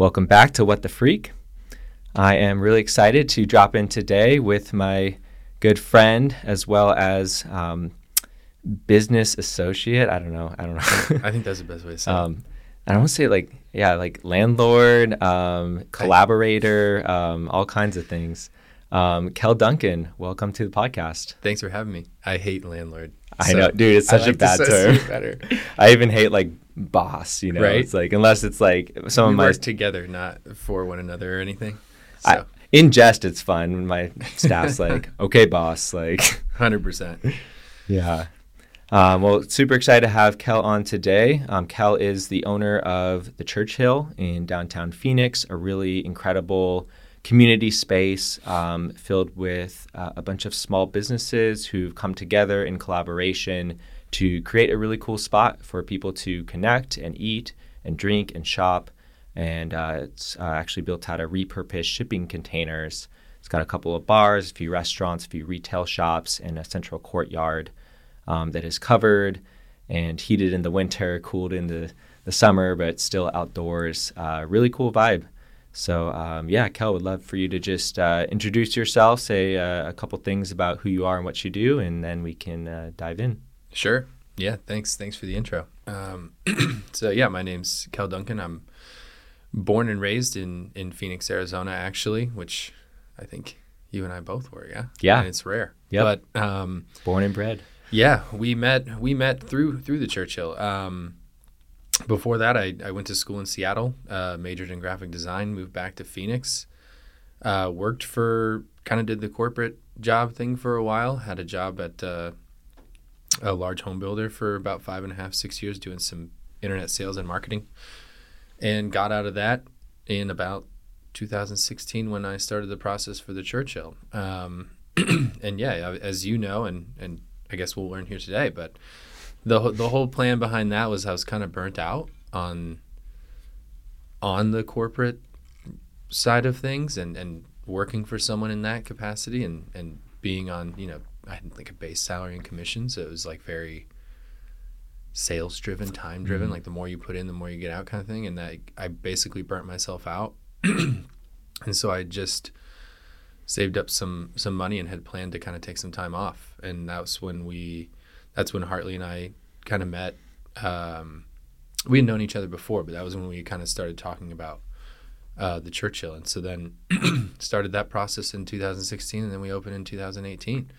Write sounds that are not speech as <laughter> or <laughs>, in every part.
Welcome back to What the Freak. I am really excited to drop in today with my good friend as well as um, business associate. I don't know. I don't know. <laughs> I think that's the best way to say it. um, I don't want to say like yeah, like landlord, um, collaborator, um, all kinds of things. Um, Kel Duncan, welcome to the podcast. Thanks for having me. I hate landlord. I so know, dude. It's such like a bad term. better. <laughs> I even hate like boss. You know, Right. it's like unless it's like some we of my work together, not for one another or anything. I, So, in jest, it's fun when my staff's <laughs> like, "Okay, boss," like. hundred percent. Yeah. Um, well, super excited to have Kel on today. Um, Kel is the owner of the Churchill in downtown Phoenix, a really incredible community space um, filled with uh, a bunch of small businesses who've come together in collaboration to create a really cool spot for people to connect and eat and drink and shop. And uh, it's uh, actually built out of repurposed shipping containers. It's got a couple of bars, a few restaurants, a few retail shops, and a central courtyard um, that is covered and heated in the winter, cooled in the, the summer, but still outdoors. Uh, really cool vibe. So, um, yeah, Kel, would love for you to just uh, introduce yourself, say uh, a couple things about who you are and what you do, and then we can uh, dive in. Sure. Yeah. Thanks. Thanks for the intro. Um, <clears throat> so yeah, my name's Kel Duncan. I'm born and raised in in Phoenix, Arizona, actually, which I think you and I both were. Yeah. Yeah. And it's rare. Yeah. But um, Born and bred. Yeah, we met. We met through through the Churchill. Um, before that, I, I went to school in Seattle, uh, majored in graphic design, moved back to Phoenix, uh, worked for kind of did the corporate job thing for a while. Had a job at uh, a large home builder for about five and a half six years, doing some internet sales and marketing, and got out of that in about 2016 when I started the process for the Churchill. Um, <clears throat> and yeah, as you know, and and I guess we'll learn here today, but the the whole plan behind that was I was kind of burnt out on on the corporate side of things and and working for someone in that capacity and and being on you know I didn't think a base salary and commissions. So it was like very sales driven, time driven. Mhm. Like the more you put in, the more you get out, kind of thing. And that I basically burnt myself out, <clears throat> and so I just saved up some some money and had planned to kind of take some time off. And that's when we, that's when Hartley and I kind of met. Um, we had known each other before, but that was when we kind of started talking about uh, the Churchill. And so then <clears throat> started that process in 2016, and then we opened in 2018.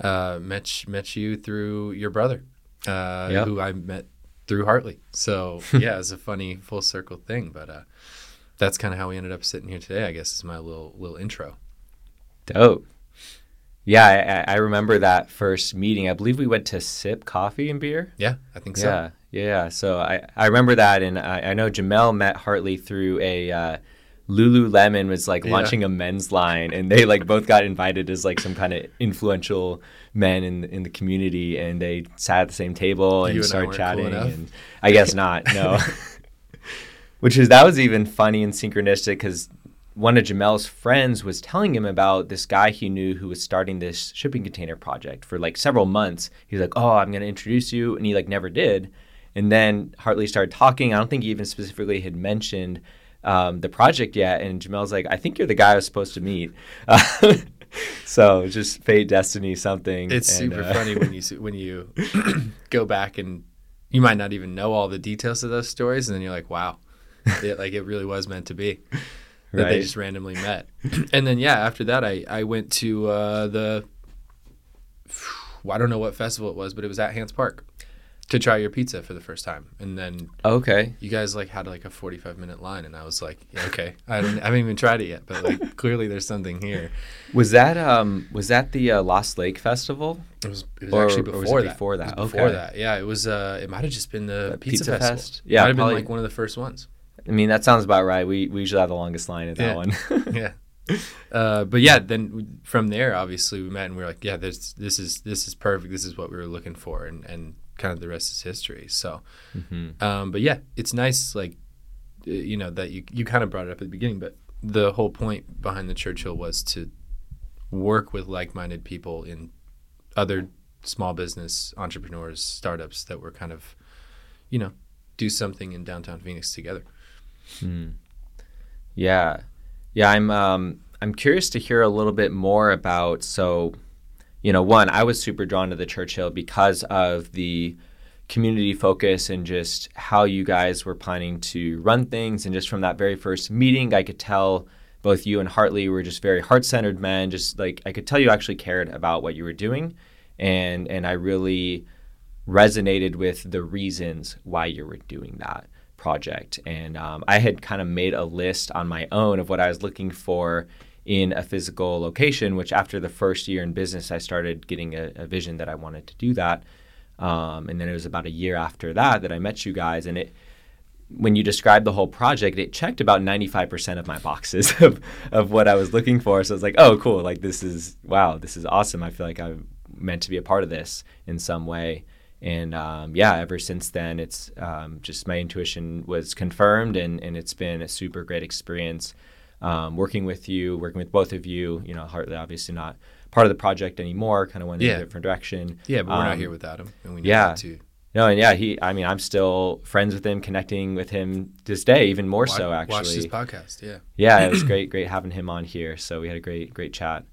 Uh, met met you through your brother, uh, Yep. who I met through Hartley. So <laughs> yeah, it's a funny full circle thing, but uh, that's kind of how we ended up sitting here today. I guess is my little little intro. Dope. Yeah, I, I remember that first meeting. I believe we went to sip coffee and beer. Yeah, I think so. Yeah, yeah. So I, I remember that, and I, I know Jamel met Hartley through a uh, Lululemon was like Yeah. launching a men's line, and they like both got invited as like some kind of influential men in in the community, and they sat at the same table and and started chatting. cool and I guess not. No. <laughs> Which is that was even funny and synchronistic because one of Jamel's friends was telling him about this guy he knew who was starting this shipping container project for like several months. He was like, "Oh, I'm going to introduce you," and he like never did. And then Hartley started talking. I don't think he even specifically had mentioned um, the project yet. And Jamel's like, "I think you're the guy I was supposed to meet." <laughs> so just fate, destiny, something. It's And, super uh, funny when you when you <clears throat> go back and you might not even know all the details of those stories, and then you're like, wow, <laughs> it, like it really was meant to be that they just randomly met. <clears throat> and then yeah, after that, I I went to uh, the well, <sighs> I don't know what festival it was, but it was at Hance Park to try your pizza for the first time, and then Okay. you guys like had like a 45 minute line, and I was like, yeah, okay, I don't I haven't even tried it yet, but like <laughs> clearly there's something here. Was that um was that the uh, Lost Lake Festival? It was, it was Or- actually or was before it that. before It was that? before that. Yeah, it was. Uh, it might have just been the The Pizza, Pizza Festival. Fest? Yeah, might have probably- been like one of the first ones. I mean, that sounds about right. We we usually have the longest line at that Yeah. one. <laughs> yeah. Uh, but yeah, then from there, obviously, we met and we were like, yeah, this this is this is perfect. This is what we were looking for, and and kind of the rest is history. So, Mhm. um, but yeah, it's nice, like uh, you know, that you you kind of brought it up at the beginning, but the whole point behind the Churchill was to work with like-minded people in other small business entrepreneurs, startups that were kind of, you know, do something in downtown Phoenix together. Hmm. Yeah, yeah. I'm um, I'm curious to hear a little bit more about. So, you know, one, I was super drawn to the Churchill because of the community focus and just how you guys were planning to run things, and just from that very first meeting, I could tell both you and Hartley were just very heart centered men. Just like I could tell you actually cared about what you were doing, and and I really resonated with the reasons why you were doing that project. And um, I had kind of made a list on my own of what I was looking for in a physical location, which after the first year in business, I started getting a, a vision that I wanted to do that. Um, and then it was about a year after that that I met you guys. And it, when you described the whole project, it checked about 95% of my boxes <laughs> of, of what I was looking for. So I was like, oh, cool. Like, this is, wow, this is awesome. I feel like I'm meant to be a part of this in some way and um, yeah, ever since then, it's um, just my intuition was confirmed, and, and it's been a super great experience um, working with you, working with both of you. You know, Hartley obviously not part of the project anymore, kind of went Yeah. in a different direction. Yeah, but we're not Um, here without him, and we know yeah. too. No, and yeah, he. I mean, I'm still friends with him, connecting with him this day, even more so actually. Watch this podcast. Yeah. yeah, it was <clears throat> great, great having him on here. So we had a great, great chat.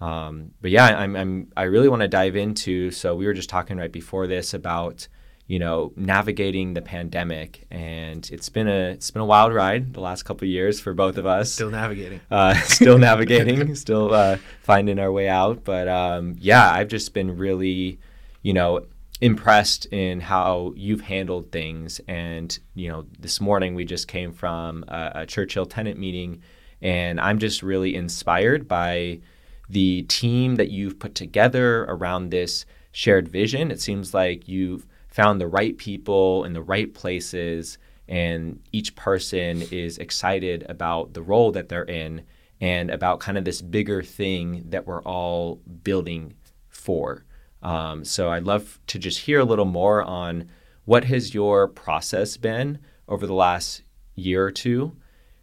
Um, but yeah, I'm, I'm, I really want to dive into. So we were just talking right before this about, you know, navigating the pandemic, and it's been a, it's been a wild ride the last couple of years for both of us. Still navigating. uh, <laughs> still navigating, <laughs> still uh, finding our way out. But um, yeah, I've just been really, you know, impressed in how you've handled things. And you know, this morning we just came from a, a Churchill tenant meeting, and I'm just really inspired by the team that you've put together around this shared vision. It seems like you've found the right people in the right places, and each person is excited about the role that they're in and about kind of this bigger thing that we're all building for. Um, so I'd love to just hear a little more on what has your process been over the last year or two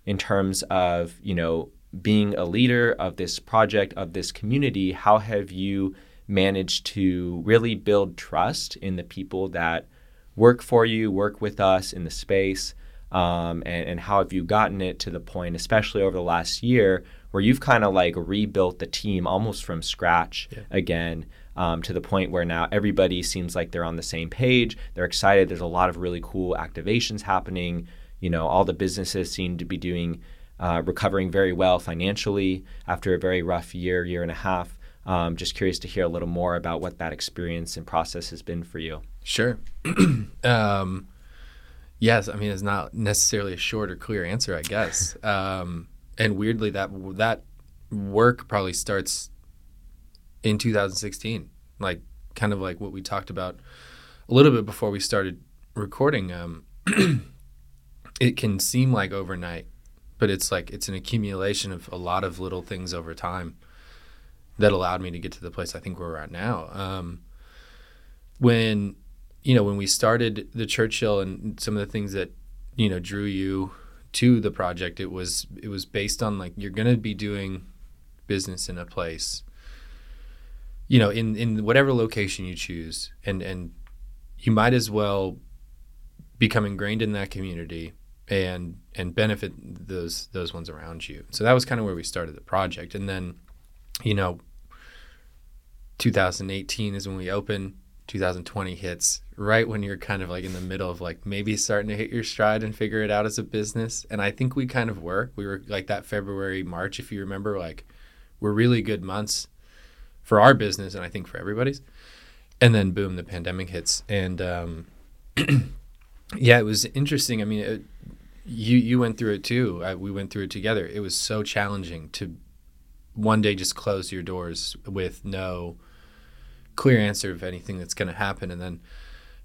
in terms of you know being a leader of this project of this community how have you managed to really build trust in the people that work for you work with us in the space um, and, and how have you gotten it to the point especially over the last year where you've kind of like rebuilt the team almost from scratch Yeah. again um, to the point where now everybody seems like they're on the same page they're excited there's a lot of really cool activations happening you know all the businesses seem to be doing uh, recovering very well financially after a very rough year year and a half um, just curious to hear a little more about what that experience and process has been for you Sure. <clears throat> um, yes, I mean it's not necessarily a short or clear answer, I guess. <laughs> Um, and weirdly, that that work probably starts in 2016, like kind of like what we talked about a little bit before we started recording. Um, <clears throat> it can seem like overnight, but it's like it's an accumulation of a lot of little things over time that allowed me to get to the place I think where we're at now. Um, when you know when we started the Churchill and some of the things that you know drew you to the project, it was it was based on like you're going to be doing business in a place, you know, in in whatever location you choose, and and you might as well become ingrained in that community and and benefit those those ones around you. So that was kind of where we started the project, and then you know 2018 is when we open. 2020 hits right when you're kind of like in the middle of like maybe starting to hit your stride and figure it out as a business. And i think we kind of were. We were like that february march if you remember like were really good months for our business and i think for everybody's. And then boom the pandemic hits. And um, <clears throat> yeah it was interesting. I mean it, you you went through it too. I, we went through it together. It was so challenging to one day just close your doors with no clear answer of anything that's going to happen. And then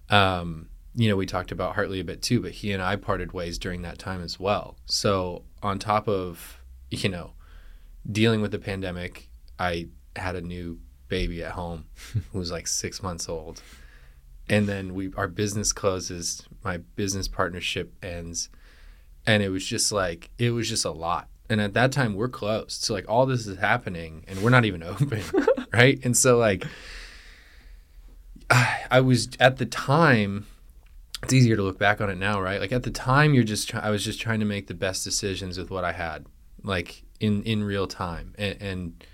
um, you know we talked about hartley a bit too but he and i parted ways during that time as well. So on top of you know dealing with the pandemic i had a new baby at home <laughs> who was like six months old. And then we our business closes my business partnership ends and it was just like it was just a lot. And at that time we're closed so like all this is happening and we're not even <laughs> open <laughs> right? And so like I, was at the time it's easier to look back on it now, right? Like at the time, you're just I was just trying to make the best decisions with what I had, like in in real time, and, and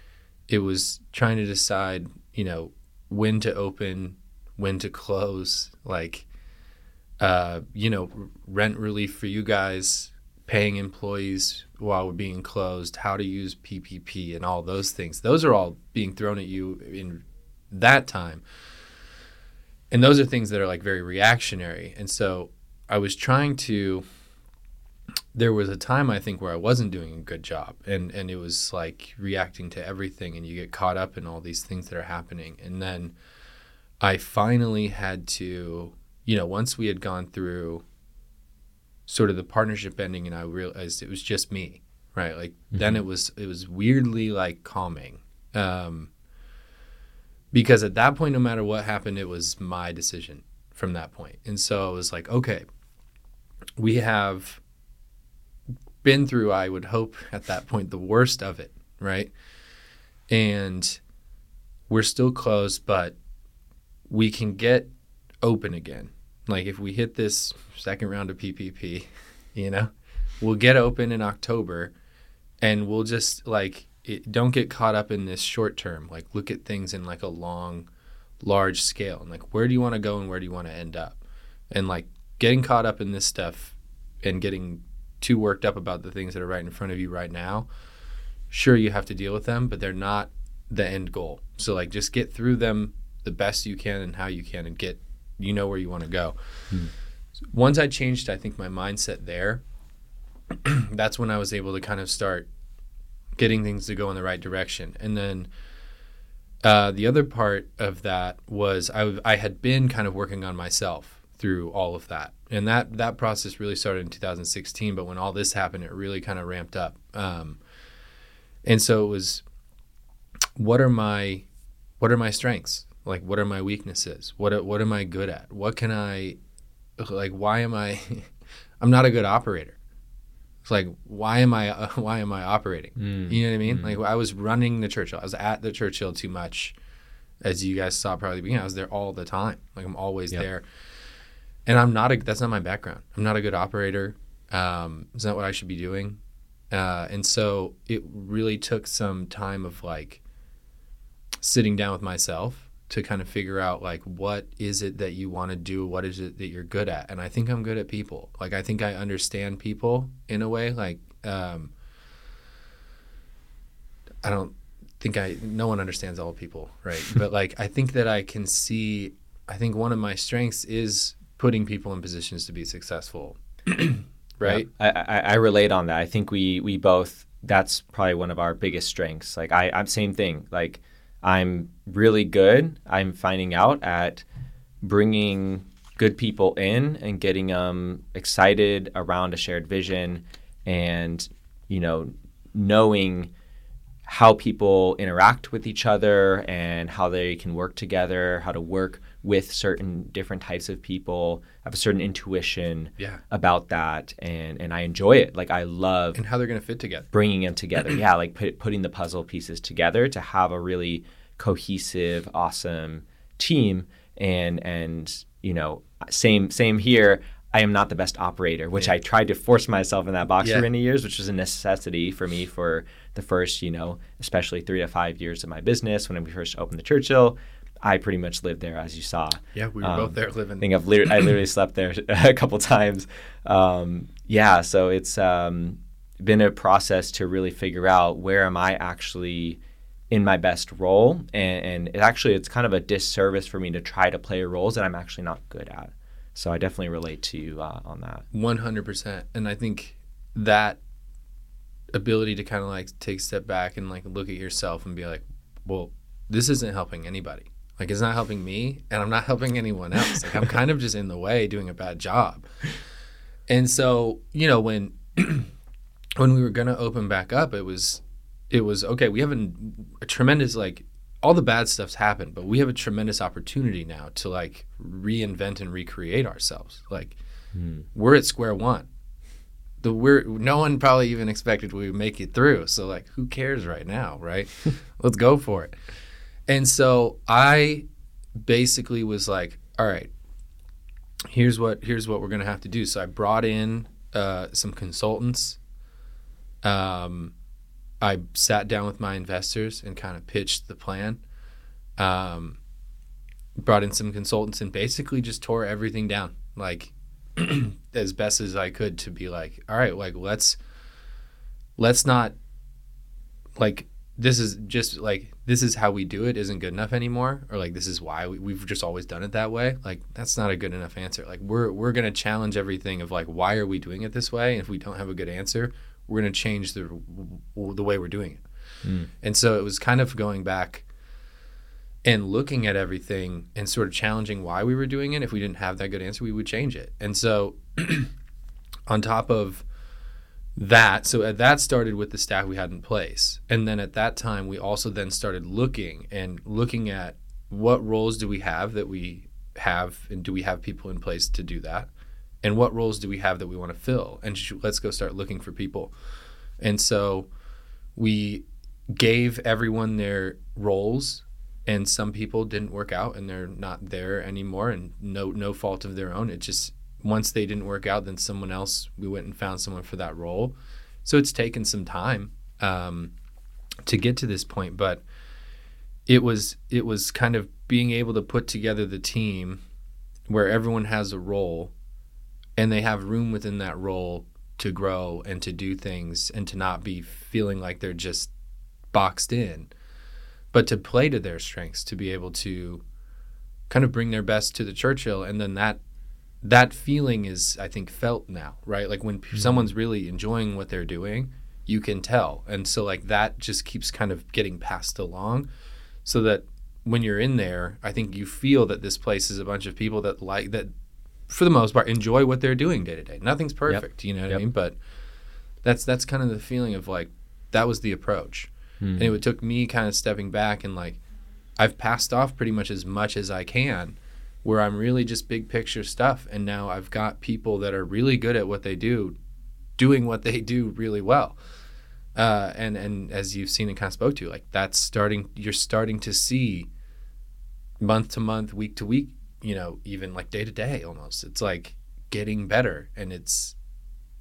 it was trying to decide, you know, when to open, when to close, like, uh, you know, rent relief for you guys, paying employees while we're being closed, how to use PPP, and all those things. Those are all being thrown at you in that time and those are things that are like very reactionary. And so i was trying to there was a time i think where i wasn't doing a good job. And and it was like reacting to everything and you get caught up in all these things that are happening. And then i finally had to you know once we had gone through sort of the partnership ending and i realized it was just me right? Like mm-hmm. then it was it was weirdly like calming. Um because at that point, no matter what happened, it was my decision from that point. And so I was like, okay, we have been through, I would hope at that point, the worst of it, right? And we're still closed, but we can get open again. Like if we hit this second round of PPP, you know, we'll get open in October and we'll just like it, don't get caught up in this short term. Like look at things in like a long, large scale. And like where do you want to go and where do you want to end up? And like getting caught up in this stuff and getting too worked up about the things that are right in front of you right now. Sure, you have to deal with them, but they're not the end goal. So like just get through them the best you can and how you can, and get you know where you want to go. Hmm. Once I changed, I think my mindset there. <clears throat> that's when I was able to kind of start getting things to go in the right direction. And then uh, the other part of that was I, I had been kind of working on myself through all of that. And that, that process really started in 2016. But when all this happened, it really kind of ramped up. Um, and so it was, what are my, what are my strengths? Like, what are my weaknesses? What, what am I good at? What can I, like, why am I, <laughs> I'm not a good operator. It's like why am I uh, <laughs> why am I operating? Mm. You know what I mean? Mm. Like I was running the Churchill. I was at the Churchill too much, as you guys saw probably beginning. I was there all the time. Like I'm always yep. there, and I'm not a. That's not my background. I'm not a good operator. Um, it's not what I should be doing, uh, and so it really took some time of like sitting down with myself to kind of figure out like what is it that you want to do? What is it that you're good at? And i think i'm good at people. Like i think i understand people in a way like um, i don't think i no one understands all people right? <laughs> But like i think that i can see i think one of my strengths is putting people in positions to be successful <clears throat> right? Yeah, I, I, I relate on that. I think we we both that's probably one of our biggest strengths. Like i i'm same thing. Like I'm really good. I'm finding out at bringing good people in and getting them excited around a shared vision and you know knowing how people interact with each other and how they can work together how to work with certain different types of people I have a certain intuition yeah. about that and and I enjoy it like I love and how they're going to fit together bringing them together <clears throat> yeah like put, putting the puzzle pieces together to have a really cohesive, awesome team. And and you know, same same here. I am not the best operator, which yeah. I tried to force myself in that box yeah. for many years, which was a necessity for me for the first, you know, especially three to five years of my business when we first opened the Churchill. I pretty much lived there, as you saw. Yeah, we were um, both there living. I think I've literally, I literally slept there <laughs> a couple times. Um, yeah, so it's um, been a process to really figure out where am I actually in my best role and, and it actually it's kind of a disservice for me to try to play roles that i'm actually not good at so i definitely relate to you uh, on that 100% and i think that ability to kind of like take a step back and like look at yourself and be like well this isn't helping anybody like it's not helping me and i'm not helping anyone else like i'm kind of just in the way doing a bad job and so you know when <clears throat> when we were going to open back up it was it was okay. We have a, a tremendous like all the bad stuff's happened, but we have a tremendous opportunity now to like reinvent and recreate ourselves. Like hmm. we're at square one. The we're no one probably even expected we would make it through. So like who cares right now, right? <laughs> Let's go for it. And so I basically was like, all right, here's what here's what we're gonna have to do. So I brought in uh, some consultants. Um, I sat down with my investors and kind of pitched the plan. Um, brought in some consultants and basically just tore everything down, like <clears throat> as best as I could to be like, all right, like let's let's not like this is just like this is how we do it isn't good enough anymore or like this is why we, we've just always done it that way like that's not a good enough answer. Like we're we're going to challenge everything of like why are we doing it this way? And if we don't have a good answer we're going to change the the way we're doing it. Mm. and so it was kind of going back and looking at everything and sort of challenging why we were doing it. If we didn't have that good answer we would change it. And so <clears throat> on top of that so that started with the staff we had in place. And then at that time we also then started looking and looking at what roles do we have that we have and do we have people in place to do that? And what roles do we have that we want to fill? And sh- let's go start looking for people. And so we gave everyone their roles and some people didn't work out and they're not there anymore and no no fault of their own. It just once they didn't work out, then someone else, we went and found someone for that role. So it's taken some time um, to get to this point, but it was it was kind of being able to put together the team where everyone has a role and they have room within that role to grow and to do things and to not be feeling like they're just boxed in, but to play to their strengths, to be able to kind of bring their best to the Churchill, and then that that feeling is I think felt now, right? Like when mm-hmm. someone's really enjoying what they're doing, you can tell. And so like that just keeps kind of getting passed along so that when you're in there, I think you feel that this place is a bunch of people that like that for the most part enjoy what they're doing day to day. Nothing's perfect, yep. you know what yep. I mean? But that's that's kind of the feeling of like that was the approach. Mm-hmm. And it took me kind of stepping back and like I've passed off pretty much as much as I can where I'm really just big picture stuff. And now I've got people that are really good at what they do, doing what they do really well. Uh, and and as you've seen and kind of spoke to, like that's starting. You're starting to see month to month, week to week. You know, even like day to day, almost. It's like getting better, and it's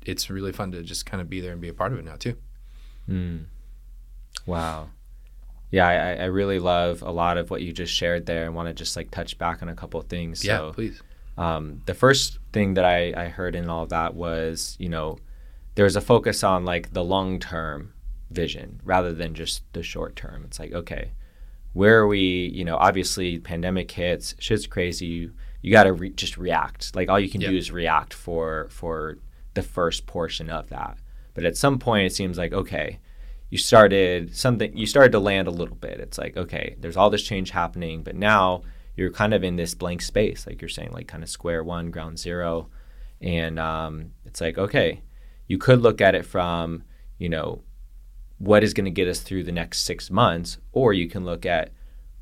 it's really fun to just kind of be there and be a part of it now too. Mm. Wow yeah, I, I really love a lot of what you just shared there and want to just like touch back on a couple of things. Yeah, so, please. Um, the first thing that I, I heard in all of that was, you know, there's a focus on like the long term vision rather than just the short term. It's like, okay, where are we? You know, obviously, pandemic hits, shit's crazy. You, you got to re- just react. Like all you can yep. do is react for for the first portion of that. But at some point, it seems like okay, you started something you started to land a little bit. It's like okay there's all this change happening but now you're kind of in this blank space like you're saying like kind of square one ground zero. And um, it's like okay you could look at it from you know what is going to get us through the next six months or you can look at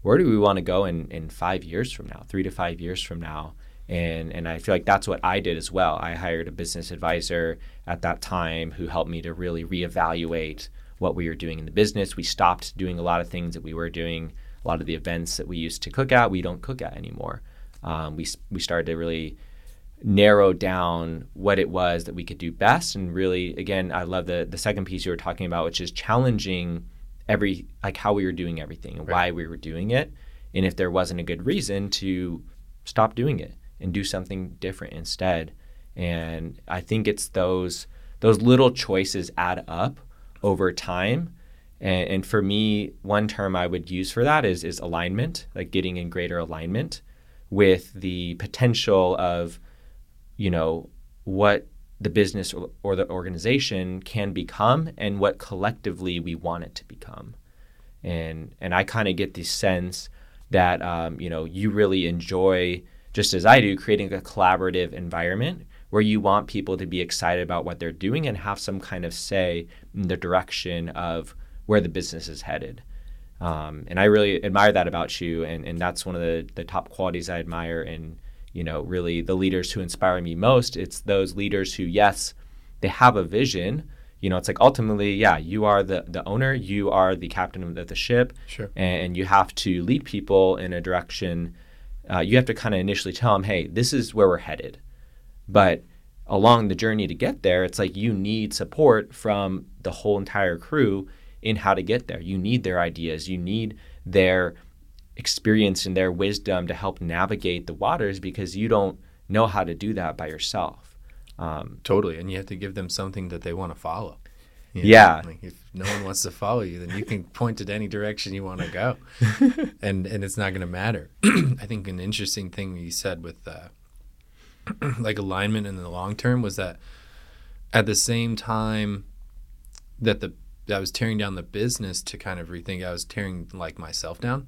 where do we want to go in, in five years from now three to five years from now. And and I feel like that's what I did as well. I hired a business advisor at that time who helped me to really reevaluate what we were doing in the business. We stopped doing a lot of things that we were doing. A lot of the events that we used to cook at, we don't cook at anymore. Um, we we started to really narrow down what it was that we could do best, and really, again, I love the the second piece you were talking about, which is challenging every like how we were doing everything and right. why we were doing it, and if there wasn't a good reason to stop doing it and do something different instead. And I think it's those those little choices add up over time. And, and, for me, one term I would use for that is, is alignment, like getting in greater alignment with the potential of, you know, what the business or, the organization can become and what collectively we want it to become. And, and I kind of get the sense that, um, you know, you really enjoy, just as I do, creating a collaborative environment where you want people to be excited about what they're doing and have some kind of say in the direction of where the business is headed. Um, and I really admire that about you, and, and that's one of the, the top qualities I admire in you know really the leaders who inspire me most. It's those leaders who, yes, they have a vision. You know, it's like ultimately, yeah, you are the the owner, you are the captain of the ship, sure. and you have to lead people in a direction uh, you have to kind of initially tell them, hey, this is where we're headed. But along the journey to get there, it's like you need support from the whole entire crew in how to get there. You need their ideas, you need their experience and their wisdom to help navigate the waters because you don't know how to do that by yourself. Um, totally, and you have to give them something that they want to follow. You know? Yeah. Like if no one wants to follow you, then you can <laughs> point it any direction you want to go, <laughs> and and it's not going to matter. <clears throat> I think an interesting thing you said with uh, <clears throat> like alignment in the long term was that at the same time that the that I was tearing down the business to kind of rethink, I was tearing like myself down,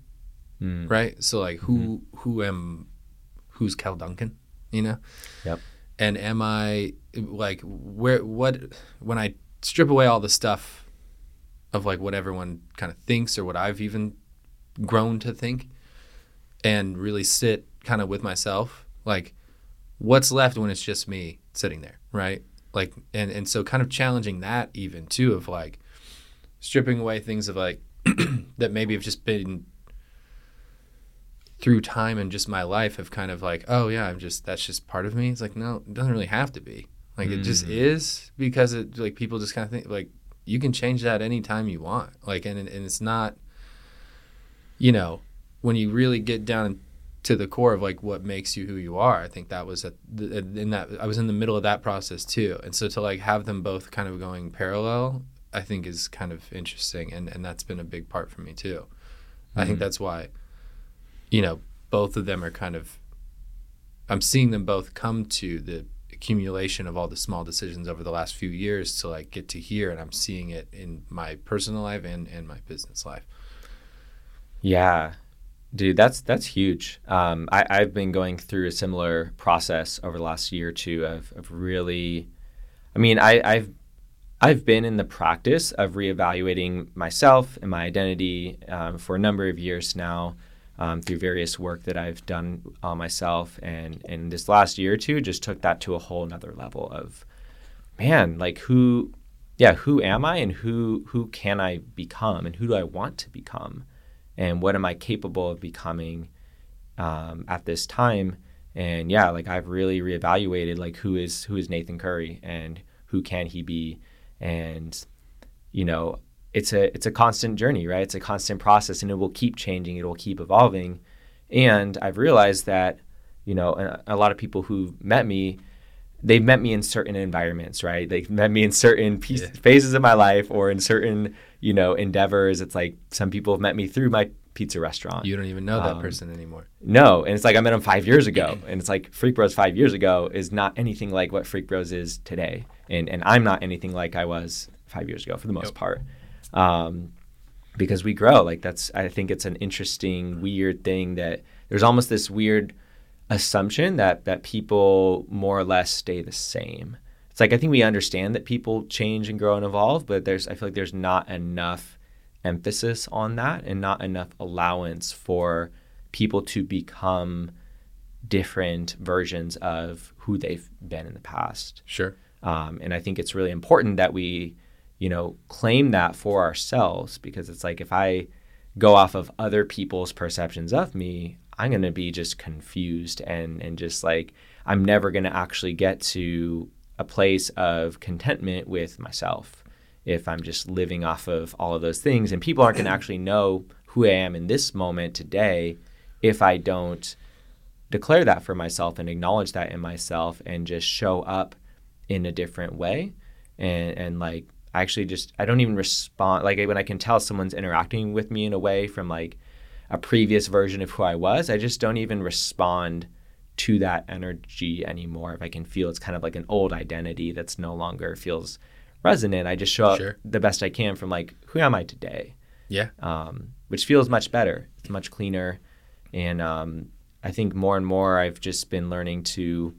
mm. right? So like who mm-hmm. who am who's Kel Duncan, you know? Yep. And am I like where what when I strip away all the stuff of like what everyone kind of thinks or what I've even grown to think and really sit kind of with myself like what's left when it's just me sitting there right like and and so kind of challenging that even too of like stripping away things of like <clears throat> that maybe have just been through time and just my life have kind of like oh yeah i'm just that's just part of me it's like no it doesn't really have to be like mm. it just mm. is because it like people just kind of think like you can change that anytime you want. Like and and it's not you know, when you really get down to the core of like what makes you who you are, I think that was at the, in that I was in the middle of that process too. And so to like have them both kind of going parallel, I think is kind of interesting and and that's been a big part for me too. Mm. I think mm. that's why you know, both of them are kind of I'm seeing them both come to the accumulation of all the small decisions over the last few years to like get to here and i'm seeing it in my personal life and, and my business life yeah dude that's that's huge um, I, i've been going through a similar process over the last year or two of, of really i mean I, i've I've been in the practice of reevaluating myself and my identity um, for a number of years now um, through various work that I've done on myself. And, and this last year or two just took that to a whole nother level of, man, like who, yeah, who am I and who, who can I become and who do I want to become? And what am I capable of becoming um, at this time? And yeah, like I've really reevaluated like who is who is Nathan Curry and who can he be? And you know, it's a it's a constant journey, right? It's a constant process, and it will keep changing. It will keep evolving. And I've realized that, you know, a, a lot of people who met me, they've met me in certain environments, right? They've met me in certain yeah. phases of my life or in certain, you know, endeavors. It's like some people have met me through my pizza restaurant. You don't even know that um, person anymore. No, and it's like I met him five years ago, and it's like Freak Bros five years ago is not anything like what Freak Bros is today, and and I'm not anything like I was five years ago for the most yep. part um, because we grow. Like that's I think it's an interesting, weird thing that there's almost this weird assumption that that people more or less stay the same. It's like I think we understand that people change and grow and evolve, but there's I feel like there's not enough emphasis on that and not enough allowance for people to become different versions of who they've been in the past. Sure. Um, and I think it's really important that we you know, claim that for ourselves because it's like if I go off of other people's perceptions of me, I'm going to be just confused and and just like I'm never going to actually get to a place of contentment with myself if I'm just living off of all of those things. And people aren't going to actually know who I am in this moment today if I don't declare that for myself and acknowledge that in myself and just show up in a different way. And and like I actually just I don't even respond like when I can tell someone's interacting with me in a way from like a previous version of who I was, I just don't even respond to that energy anymore. If I can feel it's kind of like an old identity that's no longer feels resonant, I just show up sure. the best I can from like who am I today? Yeah. Um, which feels much better. It's much cleaner, and um, I think more and more I've just been learning to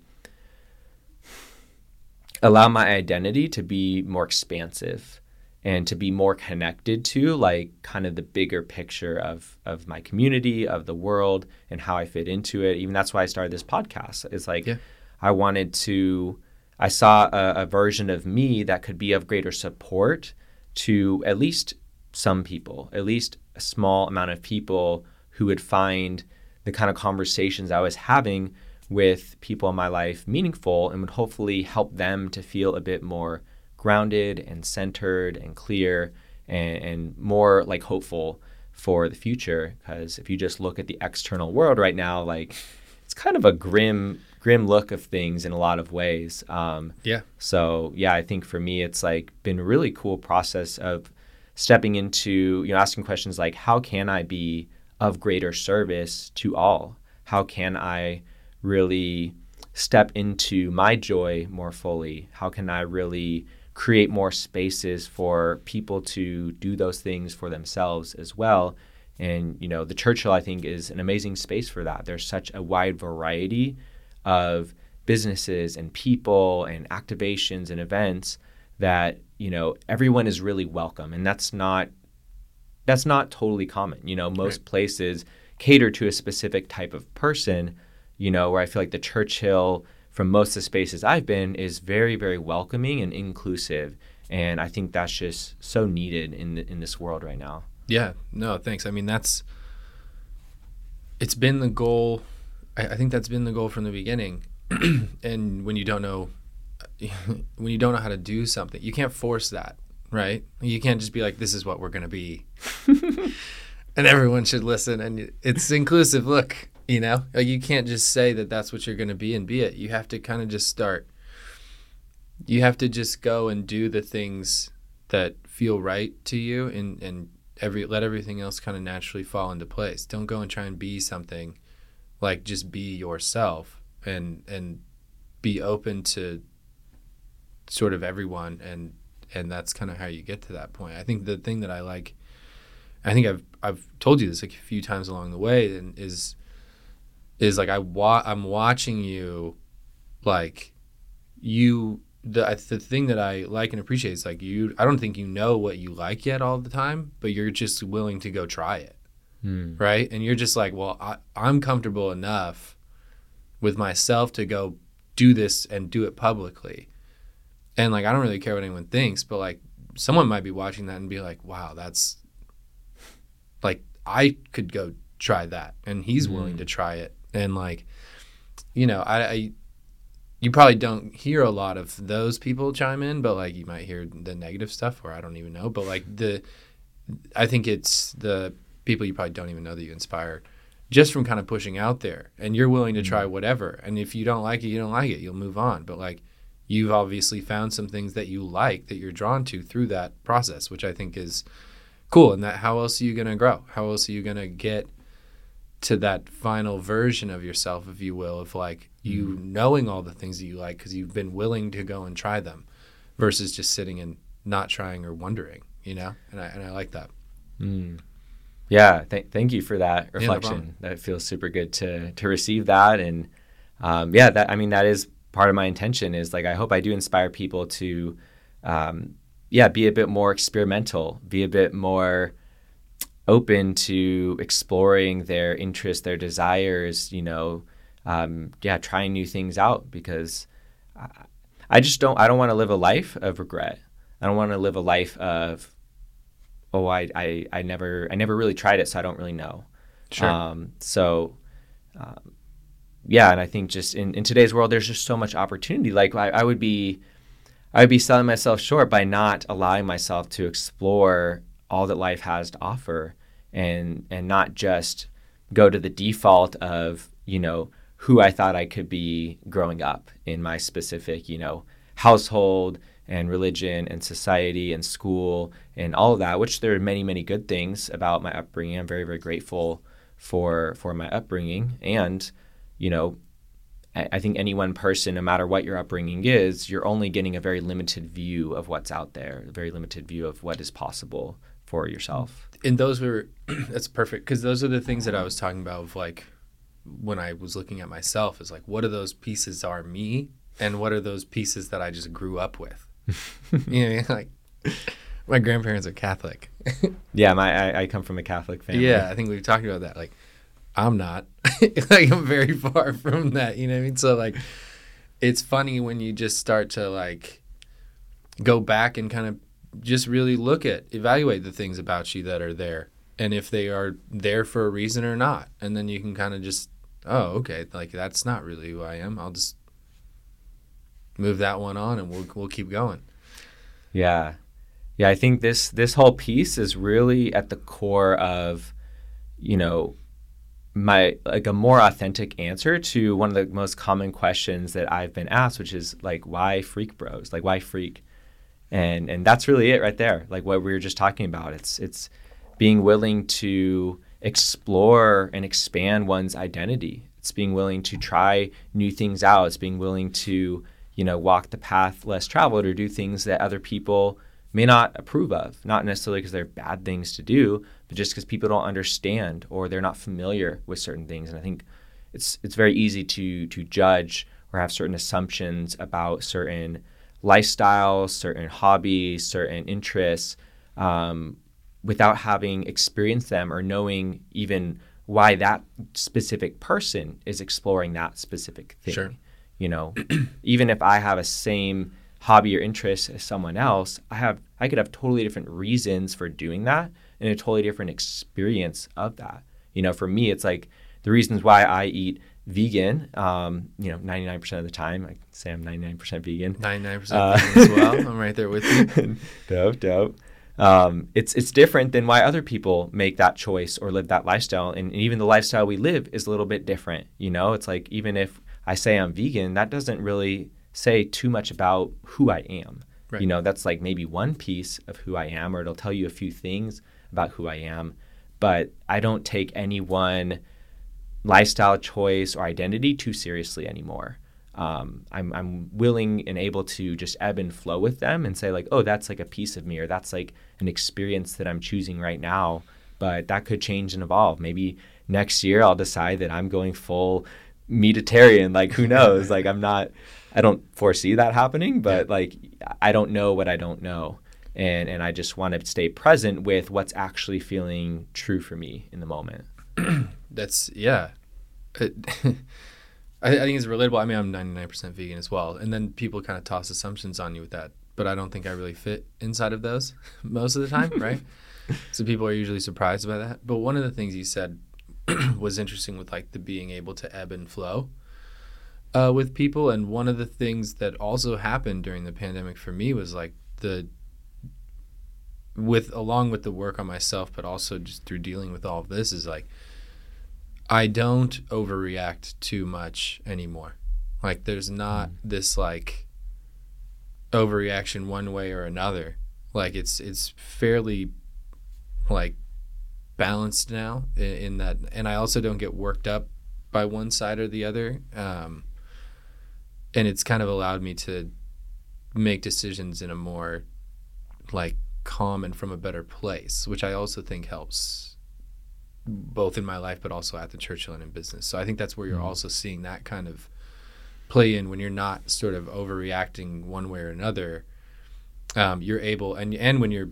allow my identity to be more expansive and to be more connected to like kind of the bigger picture of of my community of the world and how I fit into it even that's why I started this podcast it's like yeah. I wanted to I saw a, a version of me that could be of greater support to at least some people at least a small amount of people who would find the kind of conversations I was having with people in my life meaningful and would hopefully help them to feel a bit more grounded and centered and clear and, and more like hopeful for the future. Because if you just look at the external world right now, like it's kind of a grim grim look of things in a lot of ways. Um, yeah. So yeah, I think for me, it's like been a really cool process of stepping into you know asking questions like how can I be of greater service to all? How can I really step into my joy more fully? How can I really create more spaces for people to do those things for themselves as well? And you know, the Churchill I think is an amazing space for that. There's such a wide variety of businesses and people and activations and events that you know everyone is really welcome and that's not that's not totally common you know most right. places cater to a specific type of person you know, where I feel like the Churchill from most of the spaces I've been is very, very welcoming and inclusive. And I think that's just so needed in the, in this world right now. Yeah, no, thanks. I mean, that's it's been the goal. I, I think that's been the goal from the beginning. <clears throat> and when you don't know, <laughs> when you don't know how to do something, you can't force that, right? You can't just be like, "This is what we're going to be," <laughs> and everyone should listen. And it's inclusive. Look, you know, you can't just say that that's what you're going to be and be it. You have to kind of just start. You have to just go and do the things that feel right to you, and and every let everything else kind of naturally fall into place. Don't go and try and be something, like just be yourself and and be open to sort of everyone and and that's kind of how you get to that point. I think the thing that I like I think I've I've told you this like a few times along the way and is is like I wa- I'm watching you like you the the thing that I like and appreciate is like you I don't think you know what you like yet all the time, but you're just willing to go try it. Mm. Right? And you're just like, well, I, I'm comfortable enough with myself to go do this and do it publicly. And like I don't really care what anyone thinks, but like someone might be watching that and be like, wow, that's like I could go try that and he's mm. willing to try it and like you know I, I, you probably don't hear a lot of those people chime in but like you might hear the negative stuff or i don't even know. But like the i think it's the people you probably don't even know that you inspire just from kind of pushing out there. And you're willing to try mm-hmm. whatever. And if you don't like it you don't like it. You'll move on. But like you've obviously found some things that you like that you're drawn to through that process which i think is cool. And that how else are you going to grow? How else are you going to get to that final version of yourself, if you will, of like you mm-hmm. knowing all the things that you like because you've been willing to go and try them versus just sitting and not trying or wondering, you know? And I, and I like that. Mm. Yeah. Th- thank you for that reflection. Yeah, no that feels super good to, to receive that. And um, yeah, that, I mean, that is part of my intention is like, I hope I do inspire people to, um, yeah, be a bit more experimental, be a bit more, open to exploring their interests, their desires, you know, um, yeah, trying new things out because I, I just don't, I don't want to live a life of regret. I don't want to live a life of, oh, I, I, I never, I never really tried it, so I don't really know. Sure. Um, so, um, yeah, and I think just in, in today's world, there's just so much opportunity. Like I, I would be, I would be selling myself short by not allowing myself to explore all that life has to offer and and not just go to the default of you know who I thought I could be growing up in my specific you know household and religion and society and school and all of that which there are many many good things about my upbringing. I'm very very grateful for for my upbringing. And you know I think any one person, no matter what your upbringing is, you're only getting a very limited view of what's out there, a very limited view of what is possible for yourself. And those were <clears throat> that's perfect because those are the things that I was talking about of like when I was looking at myself is like what are those pieces are me and what are those pieces that I just grew up with. <laughs> you know, <laughs> like my grandparents are Catholic. <laughs> yeah, my I, I, come from a Catholic family. Yeah, I think we've talked about that. Like, I'm not. like, I'm very far from that. You know what I mean? So like, it's funny when you just start to like go back and kind of just really look at evaluate the things about you that are there and if they are there for a reason or not. And then you can kind of just, oh, okay, like that's not really who I am. I'll just move that one on and we'll we'll keep going. Yeah. Yeah, I think this this whole piece is really at the core of you know my like a more authentic answer to one of the most common questions that I've been asked, which is like why freak bros? Like why freak? And and that's really it right there. Like what we were just talking about. It's it's being willing to explore and expand one's identity. It's being willing to try new things out. It's being willing to, you know, walk the path less traveled or do things that other people may not approve of, not necessarily because they're bad things to do, but just because people don't understand or they're not familiar with certain things. And I think it's it's very easy to to judge or have certain assumptions about certain lifestyles, certain hobbies, certain interests, um, without having experienced them or knowing even why that specific person is exploring that specific thing. Sure. You know, <clears throat> even if I have a same hobby or interest as someone else, I have I could have totally different reasons for doing that and a totally different experience of that. You know, for me, it's like the reasons why I eat vegan. Um, you know, 99% of the time, I say I'm 99% vegan. 99% uh, vegan as well. <laughs> I'm right there with you. <laughs> dope, dope. Um, it's it's different than why other people make that choice or live that lifestyle, and even the lifestyle we live is a little bit different. You know, it's like even if I say I'm vegan, that doesn't really say too much about who I am. Right. You know, that's like maybe one piece of who I am, or it'll tell you a few things about who I am. But I don't take any one lifestyle choice or identity too seriously anymore. Um, I'm, I'm willing and able to just ebb and flow with them and say like, oh, that's like a piece of me, or that's like an experience that I'm choosing right now. But that could change and evolve. Maybe next year I'll decide that I'm going full meatitarian. Like who knows? like I'm not. I don't foresee that happening, but like I don't know what I don't know. And and I just want to stay present with what's actually feeling true for me in the moment. <clears throat> That's yeah. It, <laughs> I, I, think it's relatable. I mean, I'm 99% vegan as well, and then people kind of toss assumptions on you with that, but I don't think I really fit inside of those <laughs> most of the time, right? <laughs> so people are usually surprised by that. But one of the things you said <clears throat> was interesting with like the being able to ebb and flow uh, with people. And one of the things that also happened during the pandemic for me was like the with along with the work on myself, but also just through dealing with all of this is like I don't overreact too much anymore. Like there's not mm. this like overreaction one way or another. Like it's it's fairly like balanced now in, in that, and I also don't get worked up by one side or the other. Um, and it's kind of allowed me to make decisions in a more like calm and from a better place, which I also think helps both in my life but also at the Churchill and in business. So I think that's where you're mm-hmm. also seeing that kind of play in when you're not sort of overreacting one way or another. Um, you're able and and when you're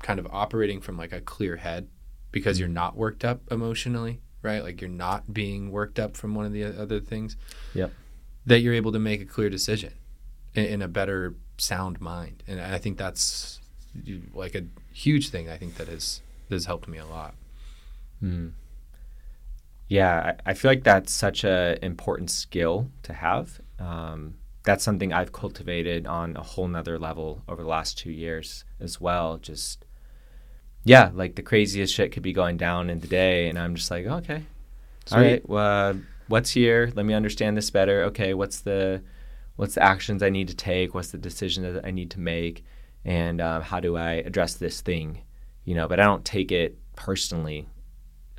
kind of operating from like a clear head because you're not worked up emotionally, right? Like you're not being worked up from one of the other things. Yep that you're able to make a clear decision in, in a better sound mind and i think that's like a huge thing i think that has that has helped me a lot mm. yeah I, I, feel like that's such an important skill to have um, that's something i've cultivated on a whole nother level over the last two years as well just yeah like the craziest shit could be going down in the day and i'm just like okay Sweet. all right well what's here? Let me understand this better. Okay, what's the what's the actions I need to take? What's the decision that I need to make? And uh, how do I address this thing? You know, but I don't take it personally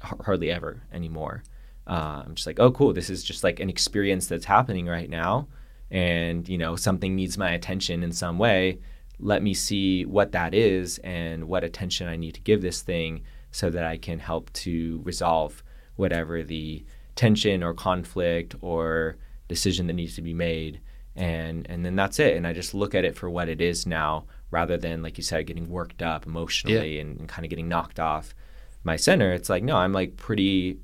hardly ever anymore. Uh, I'm just like, oh, cool. This is just like an experience that's happening right now, and you know, something needs my attention in some way. Let me see what that is and what attention I need to give this thing, so that I can help to resolve whatever the tension or conflict or decision that needs to be made and and then that's it and i just look at it for what it is now rather than like you said getting worked up emotionally yeah. and, and kind of getting knocked off my center it's like no i'm like pretty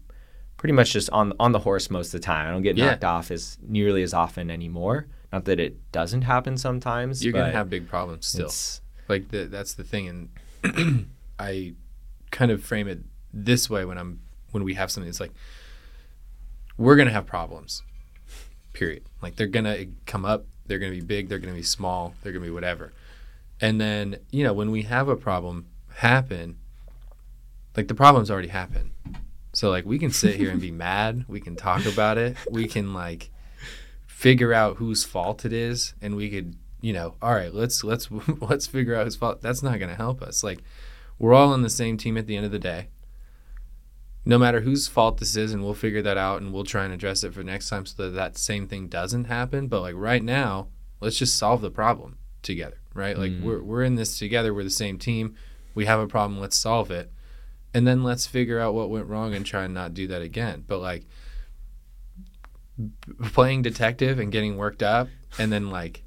pretty much just on on the horse most of the time i don't get knocked off as nearly as often anymore not that it doesn't happen sometimes you're gonna have big problems still like the, that's the thing and <clears throat> i kind of frame it this way when I'm when we have something. It's like we're gonna have problems. Period. Like they're gonna come up. They're gonna be big. They're gonna be small. They're gonna be whatever. And then you know when we have a problem happen, like the problem's already happened. So like we can sit here and be <laughs> mad. We can talk about it. We can like figure out whose fault it is, and we could you know all right let's let's <laughs> let's figure out whose fault. That's not gonna help us. Like we're all on the same team at the end of the day no matter whose fault this is and we'll figure that out and we'll try and address it for next time so that that same thing doesn't happen but like right now let's just solve the problem together right like mm. we're, we're in this together we're the same team we have a problem let's solve it and then let's figure out what went wrong and try and not do that again but like playing detective and getting worked up and then like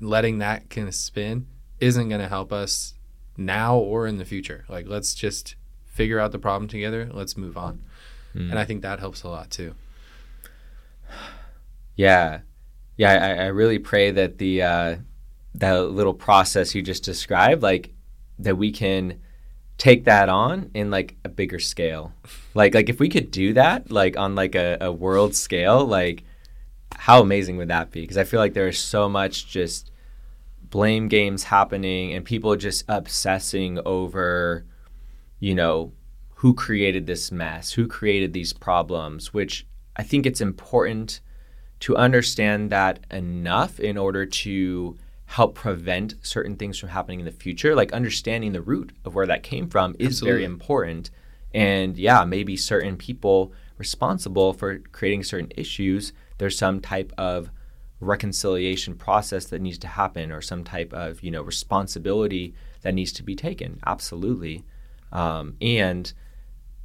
letting that kind of spin isn't going to help us now or in the future like let's just figure out the problem together. Let's move on. Mm. And I think that helps a lot too. Yeah, yeah. I, I really pray that the uh, that little process you just described, like that we can take that on in like a bigger scale. Like like if we could do that like on like a, a world scale, like how amazing would that be? Because I feel like there is so much just blame games happening and people just obsessing over you know, who created this mess, who created these problems, which I think it's important to understand that enough in order to help prevent certain things from happening in the future. Like understanding the root of where that came from is Absolutely. very important. And yeah, maybe certain people responsible for creating certain issues, there's some type of reconciliation process that needs to happen or some type of, you know, responsibility that needs to be taken. Absolutely. Um, and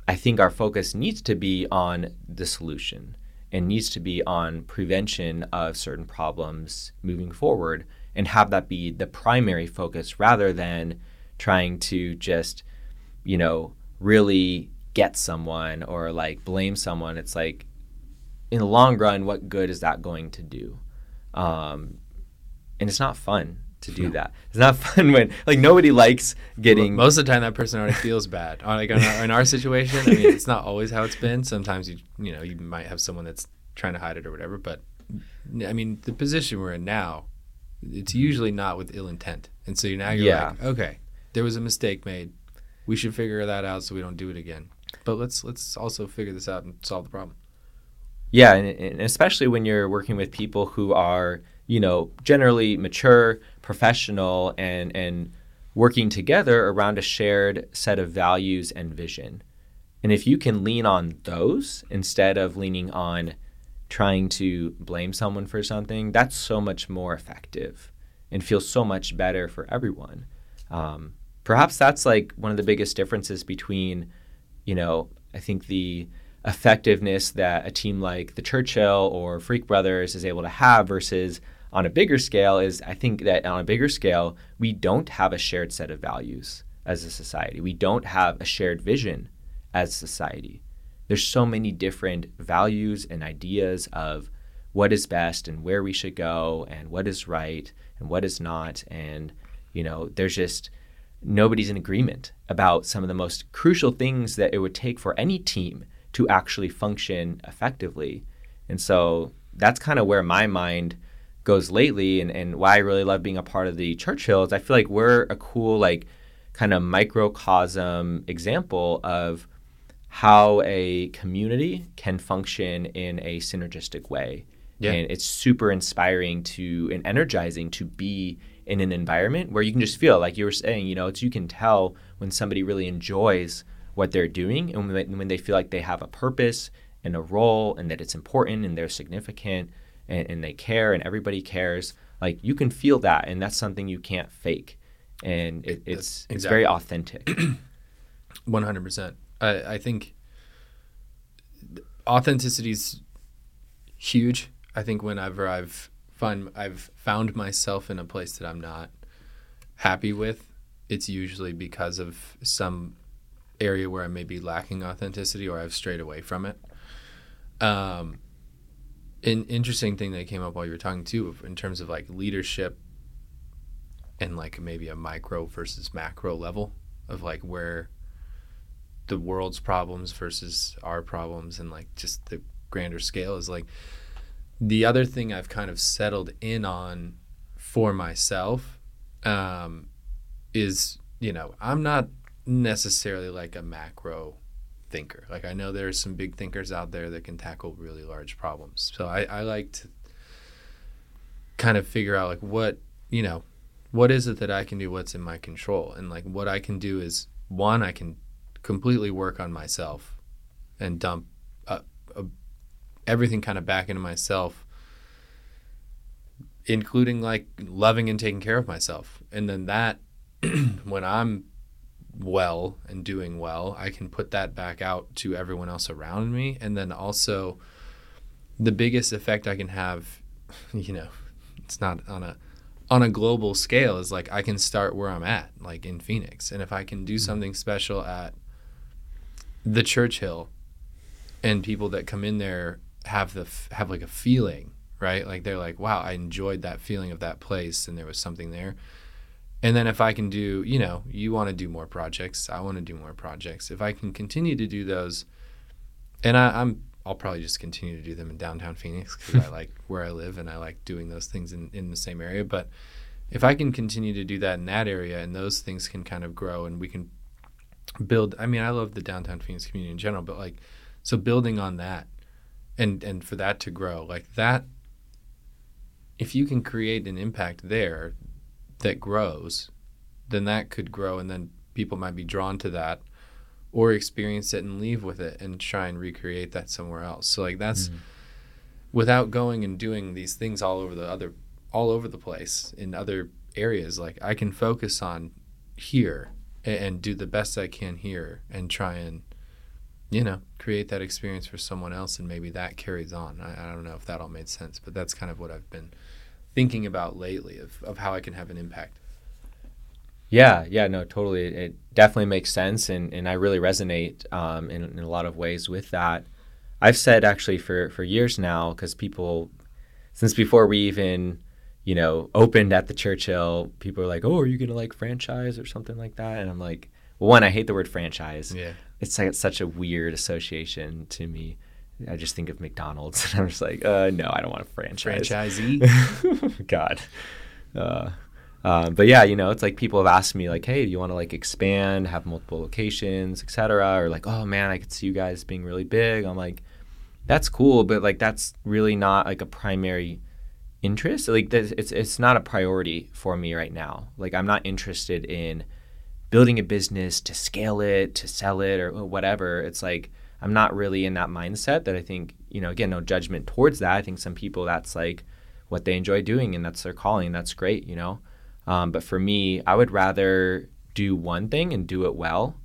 I think our focus needs to be on the solution and needs to be on prevention of certain problems moving forward and have that be the primary focus rather than trying to just, you know, really get someone or like blame someone. It's like, in the long run, what good is that going to do? Um, and it's not fun to do that. It's not <laughs> fun when like nobody likes getting. Most of the time, that person already feels bad. like in our, in our situation, I mean, it's not always how it's been. Sometimes you you know you might have someone that's trying to hide it or whatever. But I mean, the position we're in now, it's usually not with ill intent, and so now you're yeah. like, okay, there was a mistake made. We should figure that out so we don't do it again. But let's let's also figure this out and solve the problem. Yeah, and, and especially when you're working with people who are you know generally mature professional and and working together around a shared set of values and vision. And if you can lean on those instead of leaning on trying to blame someone for something, that's so much more effective and feels so much better for everyone. Um, perhaps that's like one of the biggest differences between, you know, I think the effectiveness that a team like the Churchill or Freak Brothers is able to have versus on a bigger scale is I think that on a bigger scale, we don't have a shared set of values as a society. We don't have a shared vision as society. There's so many different values and ideas of what is best and where we should go and what is right and what is not. And, you know, there's just nobody's in agreement about some of the most crucial things that it would take for any team to actually function effectively. And so that's kind of where my mind goes lately and, and why I really love being a part of the Churchill is I feel like we're a cool like kind of microcosm example of how a community can function in a synergistic way. Yeah. And it's super inspiring to and energizing to be in an environment where you can just feel like you were saying, you know, it's you can tell when somebody really enjoys what they're doing and when they, when they feel like they have a purpose and a role and that it's important and they're significant and, and they care and everybody cares like you can feel that and that's something you can't fake and it, it's exactly. it's very authentic <clears throat> 100% I, I think authenticity is huge. I think whenever i've find i've found myself in a place that i'm not happy with it's usually because of some area where i may be lacking authenticity or i've strayed away from it. Um, an interesting thing that came up while you were talking too, in terms of like leadership and like maybe a micro versus macro level of like where the world's problems versus our problems and like just the grander scale is like the other thing I've kind of settled in on for myself um, is you know I'm not necessarily like a macro thinker. Like I know there's some big thinkers out there that can tackle really large problems. So I, I like to kind of figure out like what you know what is it that I can do what's in my control and like what I can do is one I can completely work on myself and dump uh, uh, everything kind of back into myself including like loving and taking care of myself and then that <clears throat> when I'm well and doing well, I can put that back out to everyone else around me. And then also, the biggest effect I can have, <laughs> you know, it's not on a on a global scale is like I can start where I'm at, like in Phoenix, and if I can do mm-hmm. something special at the Churchill, and people that come in there have the have like a feeling, right? Like they're like, wow, I enjoyed that feeling of that place, and there was something there and then if I can do, you know, you want to do more projects, I want to do more projects. If I can continue to do those, and I, am I'll probably just continue to do them in downtown Phoenix because I <laughs> like where I live and I like doing those things in, in the same area. But if I can continue to do that in that area and those things can kind of grow and we can build, I mean, I love the downtown Phoenix community in general, but like, so building on that and, and for that to grow like that, if you can create an impact there, that grows, then that could grow and then people might be drawn to that or experience it and leave with it and try and recreate that somewhere else. So like that's mm. without going and doing these things all over the other all over the place in other areas like I can focus on here and, and do the best I can here and try and you know create that experience for someone else and maybe that carries on. I, I don't know if that all made sense, but that's kind of what I've been thinking about lately of, of how I can have an impact. Yeah, yeah, no, totally. It definitely makes sense, and, and I really resonate um, in, in a lot of ways with that. I've said actually for, for years now, because people, since before we even, you know, opened at the Churchill, people are like, oh, are you going to like franchise or something like that? And I'm like, well, one, I hate the word franchise. Yeah. It's like such a weird association to me. I just think of McDonald's, <laughs> and I'm just like, uh, no, I don't want a franchise. Franchisee. <laughs> God. Uh, uh, but yeah, you know, it's like people have asked me like, hey, do you want to like expand, have multiple locations, etc. Or like, oh man, I could see you guys being really big. I'm like, that's cool, but like that's really not like a primary interest. Like it's it's not a priority for me right now. Like I'm not interested in building a business to scale it, to sell it, or whatever. It's like I'm not really in that mindset that I think, you know, again, no judgment towards that. I think some people that's like what they enjoy doing and that's their calling. That's great, you know. Um, but for me, I would rather do one thing and do it well.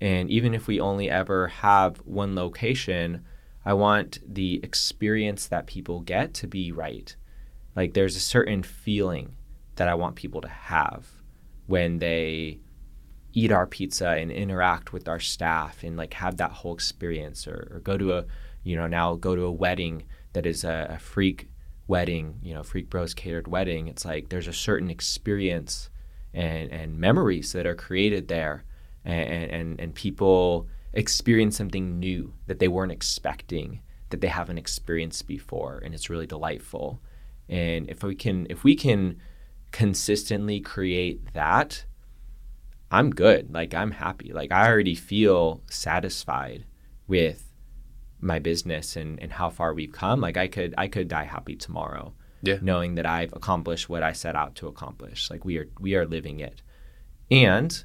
And even if we only ever have one location, I want the experience that people get to be right. Like there's a certain feeling that I want people to have when they eat our pizza and interact with our staff and like have that whole experience or, or go to a you know now go to a wedding that is a, a, freak wedding you know freak bros catered wedding. It's like there's a certain experience and and memories that are created there and and, and people experience something new that they weren't expecting that they haven't experienced before and it's really delightful and if we can if we can consistently create that I'm good. Like I'm happy. Like I already feel satisfied with my business and, and how far we've come. Like I could I could die happy tomorrow. Yeah. Knowing that I've accomplished what I set out to accomplish. Like we are we are living it. And,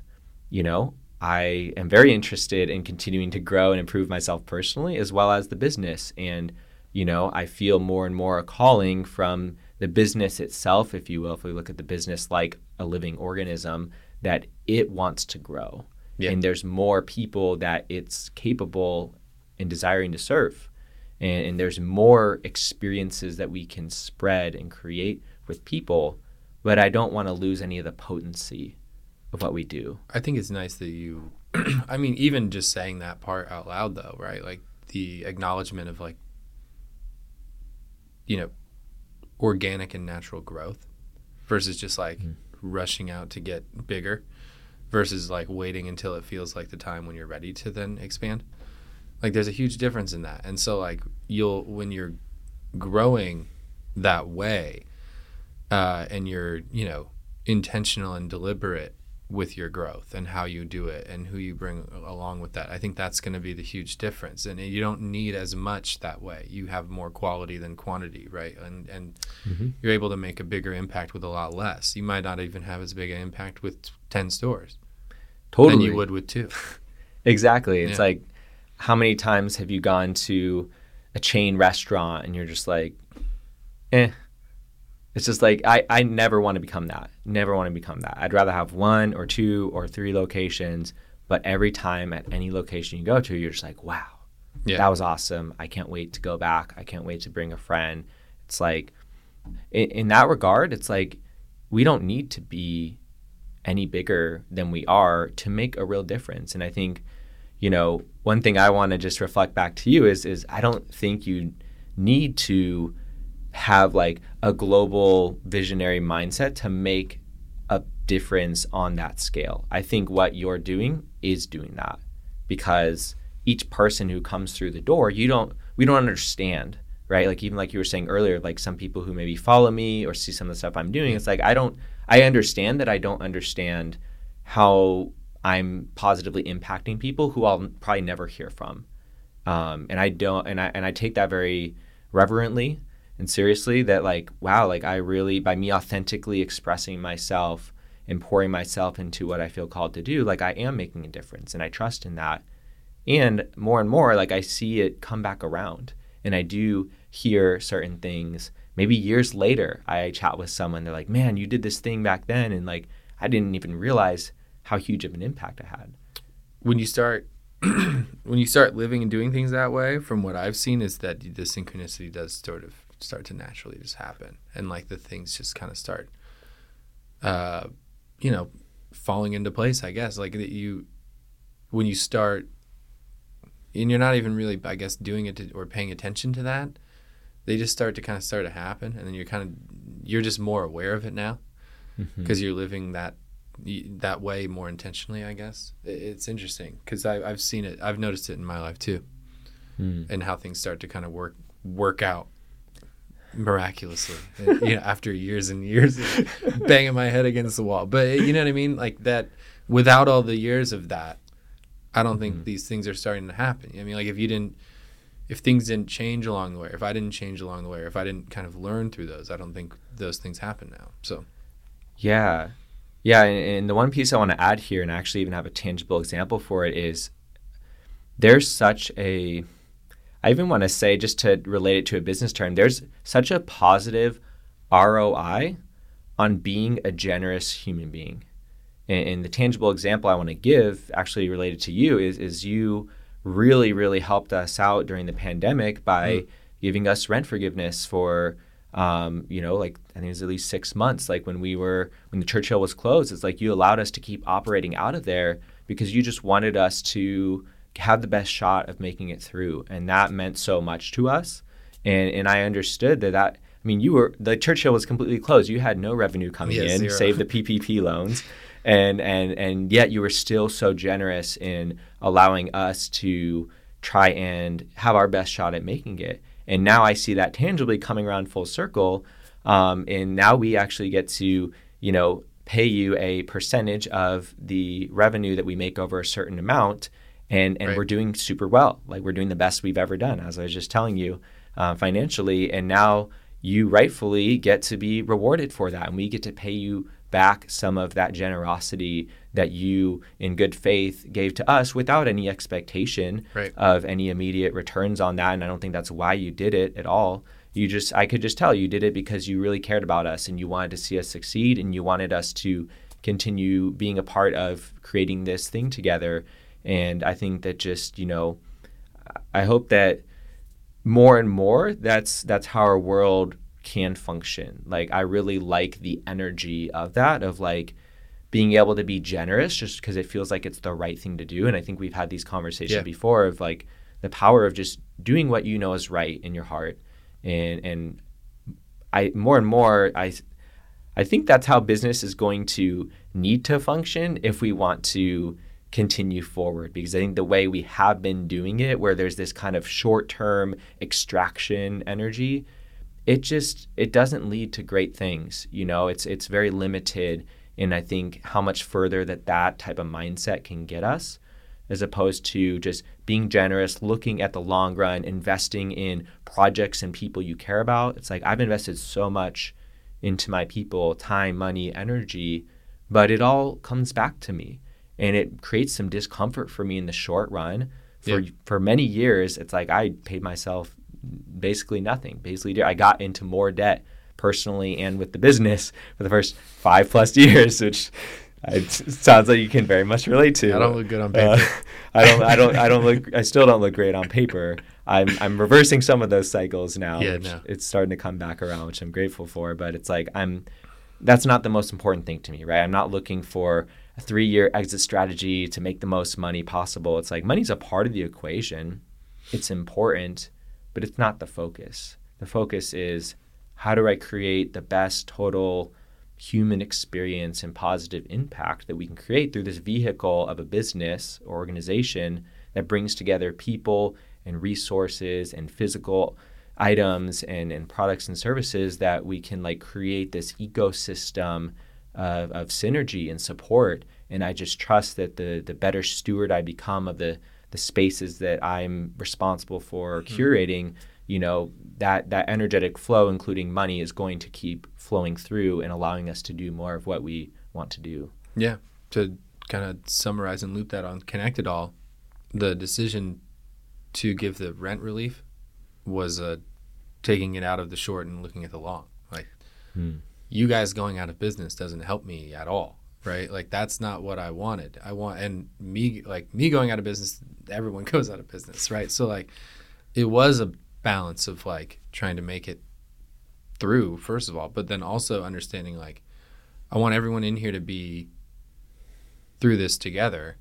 you know, I am very interested in continuing to grow and improve myself personally as well as the business. And, you know, I feel more and more a calling from the business itself, if you will, if we look at the business like a living organism, that it wants to grow. Yeah. And there's more people that it's capable and desiring to serve. And, and there's more experiences that we can spread and create with people. But I don't want to lose any of the potency of what we do. I think it's nice that you, <clears throat> I mean, even just saying that part out loud, though, right? Like the acknowledgement of like, you know, organic and natural growth versus just like, mm rushing out to get bigger. versus like waiting until it feels like the time when you're ready to then expand. Like there's a huge difference in that. And so like you'll when you're growing that way uh, and you're, you know, intentional and deliberate with your growth and how you do it and who you bring along with that. I think that's going to be the huge difference. And you don't need as much that way. You have more quality than quantity, right? And and mm-hmm. you're able to make a bigger impact with a lot less. You might not even have as big an impact with 10 stores. Totally. Than you would with two. <laughs> exactly. It's yeah. like how many times have you gone to a chain restaurant and you're just like eh it's just like I, I never want to become that. Never want to become that. I'd rather have one or two or three locations, but every time at any location you go to, you're just like, wow, yeah. that was awesome. I can't wait to go back. I can't wait to bring a friend. It's like, in, in that regard, it's like we don't need to be any bigger than we are to make a real difference. And I think, you know, one thing I want to just reflect back to you is is I don't think you need to have like a global visionary mindset to make a difference on that scale. I think what you're doing is doing that because each person who comes through the door, you don't we don't understand, right? Like even like you were saying earlier, like some people who maybe follow me or see some of the stuff I'm doing, it's like I don't I understand that I don't understand how I'm positively impacting people who I'll probably never hear from. Um, and I don't and I and I take that very reverently and seriously that like wow like i really by me authentically expressing myself and pouring myself into what i feel called to do like i am making a difference and i trust in that. And more and more like i see it come back around and i do hear certain things. Maybe years later i chat with someone they're like man you did this thing back then and like i didn't even realize how huge of an impact i had. When you start <clears throat> when you start living and doing things that way from what i've seen is that the synchronicity does sort of start to naturally just happen. And like the things just kind of start uh you know falling into place i guess. Like that you when you start and you're not even really i guess doing it to, or paying attention to that they just start to kind of start to happen. And then you're kind of you're just more aware of it now because mm-hmm. you're living that that way more intentionally i guess. It's interesting because i've seen it i've noticed it in my life too mm. and how things start to kind of work work out miraculously you know after years and years banging my head against the wall. But you know what i mean? Like that without all the years of that i don't think mm-hmm. these things are starting to happen. I mean like if you didn't if things didn't change along the way if i didn't change along the way if i didn't kind of learn through those i don't think those things happen now. So. Yeah. Yeah and, and the one piece i want to add here and actually even have a tangible example for it is there's such a I even want to say, just to relate it to a business term, there's such a positive ROI on being a generous human being. And, and the tangible example I want to give, actually related to you, is, is you really, really helped us out during the pandemic by mm. giving us rent forgiveness for, um, you know, like I think it was at least six months. Like when we were, when the Churchill was closed, it's like you allowed us to keep operating out of there because you just wanted us to have the best shot of making it through. And that meant so much to us. And and I understood that that I mean, you were the Churchill was completely closed. You had no revenue coming yeah, in, zero. save the PPP loans, and and and yet you were still so generous in allowing us to try and have our best shot at making it. And now I see that tangibly coming around full circle. Um, and now we actually get to you know pay you a percentage of the revenue that we make over a certain amount and and right. we're doing super well. Like we're doing the best we've ever done, as I was just telling you, uh, financially. And now you rightfully get to be rewarded for that, and we get to pay you back some of that generosity that you, in good faith, gave to us without any expectation right. of any immediate returns on that. And I don't think that's why you did it at all. You just, I could just tell you did it because you really cared about us and you wanted to see us succeed and you wanted us to continue being a part of creating this thing together. And I think that just, you know, I hope that more and more that's that's how our world can function. Like I really like the energy of that of like being able to be generous just because it feels like it's the right thing to do. And I think we've had these conversations yeah. before of like the power of just doing what you know is right in your heart. And and I more and more I I think that's how business is going to need to function if we want to continue forward because I think the way we have been doing it where there's this kind of short-term extraction energy it just it doesn't lead to great things you know it's it's very limited in I think how much further that that type of mindset can get us as opposed to just being generous, looking at the long run, investing in projects and people you care about. It's like I've invested so much into my people, time, money, energy, but it all comes back to me. And it creates some discomfort for me in the short run. For yeah. for many years, it's like I paid myself basically nothing. Basically, I got into more debt personally and with the business for the first five plus <laughs> years, which it sounds like you can very much relate to. I don't look good on uh, paper. Uh, <laughs> I don't. I don't. I don't look. I still don't look great on paper. I'm. I'm reversing some of those cycles now. Yeah, no. It's starting to come back around, which I'm grateful for. But it's like I'm. That's not the most important thing to me, right? I'm not looking for a three-year exit strategy to make the most money possible. It's like money's a part of the equation. It's important, but it's not the focus. The focus is how do I create the best total human experience and positive impact that we can create through this vehicle of a business or organization that brings together people and resources and physical items and, and products and services that we can like create this ecosystem of, of synergy and support and i just trust that the the better steward i become of the the spaces that i'm responsible for mm-hmm. curating you know that that energetic flow including money is going to keep flowing through and allowing us to do more of what we want to do yeah to kind of summarize and loop that on connect it all the decision to give the rent relief was uh, taking it out of the short and looking at the long like hmm. You guys going out of business doesn't help me at all right? Like that's not what i wanted. I want and me like me going out of business everyone <laughs> goes out of business right? So like it was a balance of like trying to make it through first of all but then also understanding like i want everyone in here to be through this together.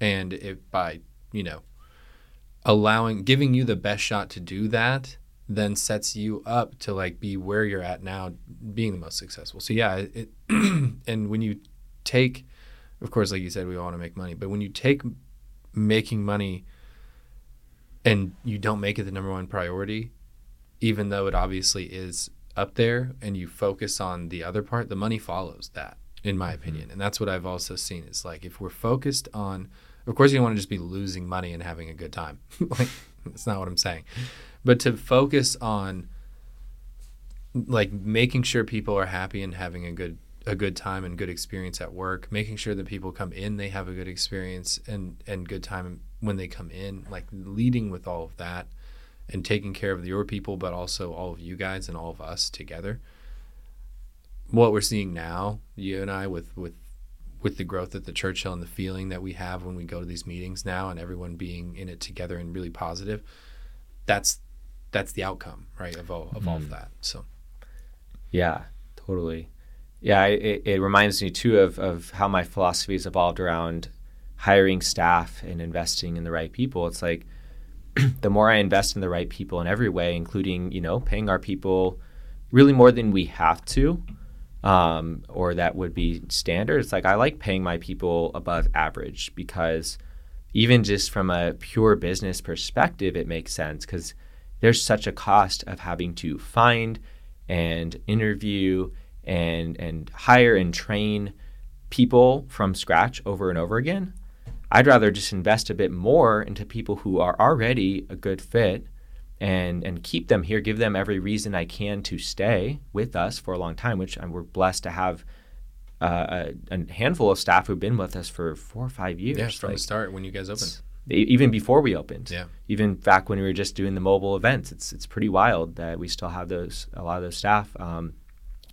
And if by you know allowing giving you the best shot to do that then sets you up to like be where you're at now being the most successful so yeah it <clears throat> and when you take of course like you said we all want to make money but when you take making money and you don't make it the number one priority, even though it obviously is up there, and you focus on the other part, the money follows that, in my mm-hmm. opinion. And that's what I've also seen. Is like if we're focused on, of course, you don't want to just be losing money and having a good time. <laughs> like that's not what I'm saying, but to focus on like making sure people are happy and having a good a good time and good experience at work, making sure that people come in, they have a good experience and and good time when they come in, like leading with all of that and taking care of your people, but also all of you guys and all of us together. What we're seeing now, you and I, with with with the growth at the Churchill and the feeling that we have when we go to these meetings now, and everyone being in it together and really positive, that's that's the outcome, right, of all of mm. all of mm-hmm. that. So, yeah, totally. Yeah, it, it reminds me too of, of how my philosophy has evolved around hiring staff and investing in the right people. It's like <clears throat> the more I invest in the right people in every way, including you know paying our people really more than we have to, um, or that would be standard. It's like I like paying my people above average because even just from a pure business perspective, it makes sense because there's such a cost of having to find and interview and and hire and train people from scratch over and over again. I'd rather just invest a bit more into people who are already a good fit and and keep them here, give them every reason I can to stay with us for a long time, which we're blessed to have uh, a, a, handful of staff who've been with us for four or five years. Yeah, from like, the start when you guys opened. Even before we opened. Yeah. Even back when we were just doing the mobile events, it's it's pretty wild that we still have those a lot of those staff. Um,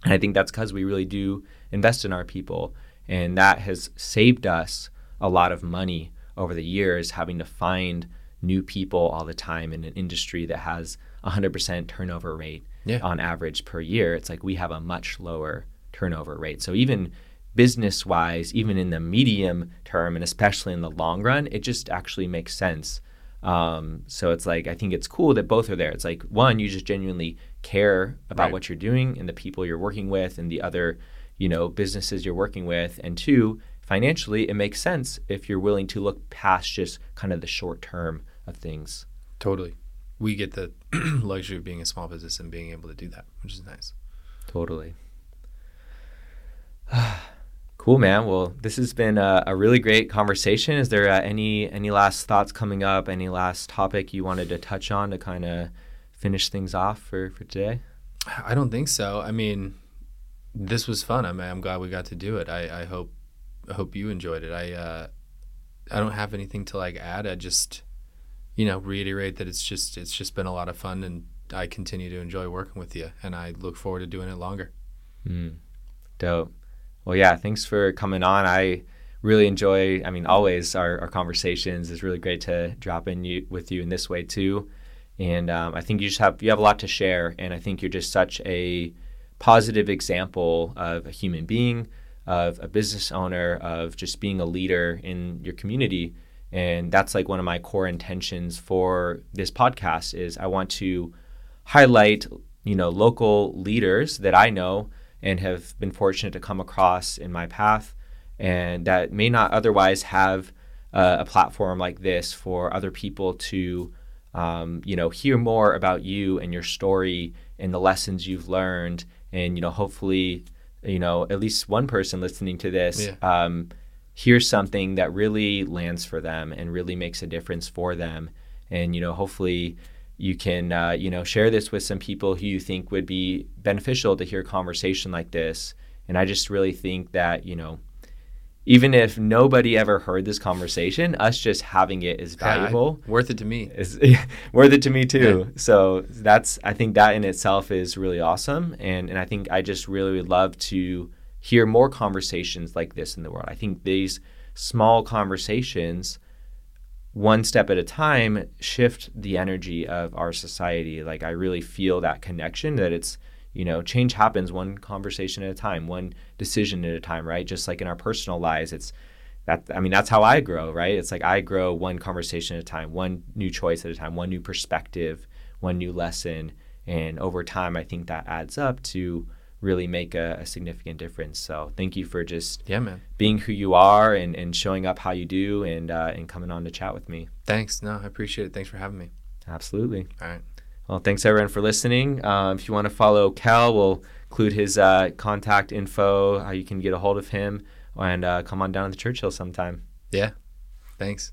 and I think that's because we really do invest in our people, and that has saved us a lot of money over the years having to find new people all the time in an industry that has 100% turnover rate yeah. on average per year. It's like we have a much lower turnover rate. So even business wise, even in the medium term and especially in the long run, it just actually makes sense. Um, so it's like I think it's cool that both are there. It's like one, you just genuinely care about right. what you're doing and the people you're working with, and the other, you know businesses you're working with, and two, financially, it makes sense if you're willing to look past just kind of the short term of things. Totally. We get the <clears throat> luxury of being a small business and being able to do that, which is nice. Totally. <sighs> <sighs> cool, man. Well, this has been a, a really great conversation. Is there uh, any any last thoughts coming up? Any last topic you wanted to touch on to kind of finish things off for for today? I don't think so. I mean, this was fun. I mean, I'm glad we got to do it. I, I hope I hope you enjoyed it. I uh, I don't have anything to like add. I just you know reiterate that it's just it's just been a lot of fun and I continue to enjoy working with you and I look forward to doing it longer. Mm. Dope. Well, yeah, thanks for coming on. I really enjoy, I mean, always our, our conversations. It's really great to drop in you, with you in this way too. And um, I think you just have you have a lot to share, and I think you're just such a positive example of a human being, of a business owner, of just being a leader in your community. And that's like one of my core intentions for this podcast is I want to highlight, you know, local leaders that I know and have been fortunate to come across in my path. And that may not otherwise have uh, a platform like this for other people to um, you know hear more about you and your story and the lessons you've learned. And you know hopefully you know at least one person listening to this yeah. um, hears something that really lands for them and really makes a difference for them. And you know hopefully you can uh, you know share this with some people who you think would be beneficial to hear a conversation like this. And i just really think that you know even if nobody ever heard this conversation us just having it is valuable yeah, I, worth it to me. Is <laughs> worth it to me too. Yeah. so that's i think that in itself is really awesome. And and i think i just really would love to hear more conversations like this in the world. I think these small conversations one step at a time shift the energy of our society. Like i really feel that connection that it's you know change happens one conversation at a time one decision at a time right? Just like in our personal lives it's that i mean that's how i grow right? It's like i grow one conversation at a time one new choice at a time one new perspective one new lesson. And over time i think that adds up to really make a, a, significant difference. So thank you for just yeah, man, being who you are and, and showing up how you do and uh, and coming on to chat with me. Thanks. No, I appreciate it. Thanks for having me. Absolutely. All right. Well, thanks everyone for listening. Um, if you want to follow Kel, we'll include his uh, contact info, how you can get a hold of him, and uh, come on down to Churchill sometime. Yeah. Thanks.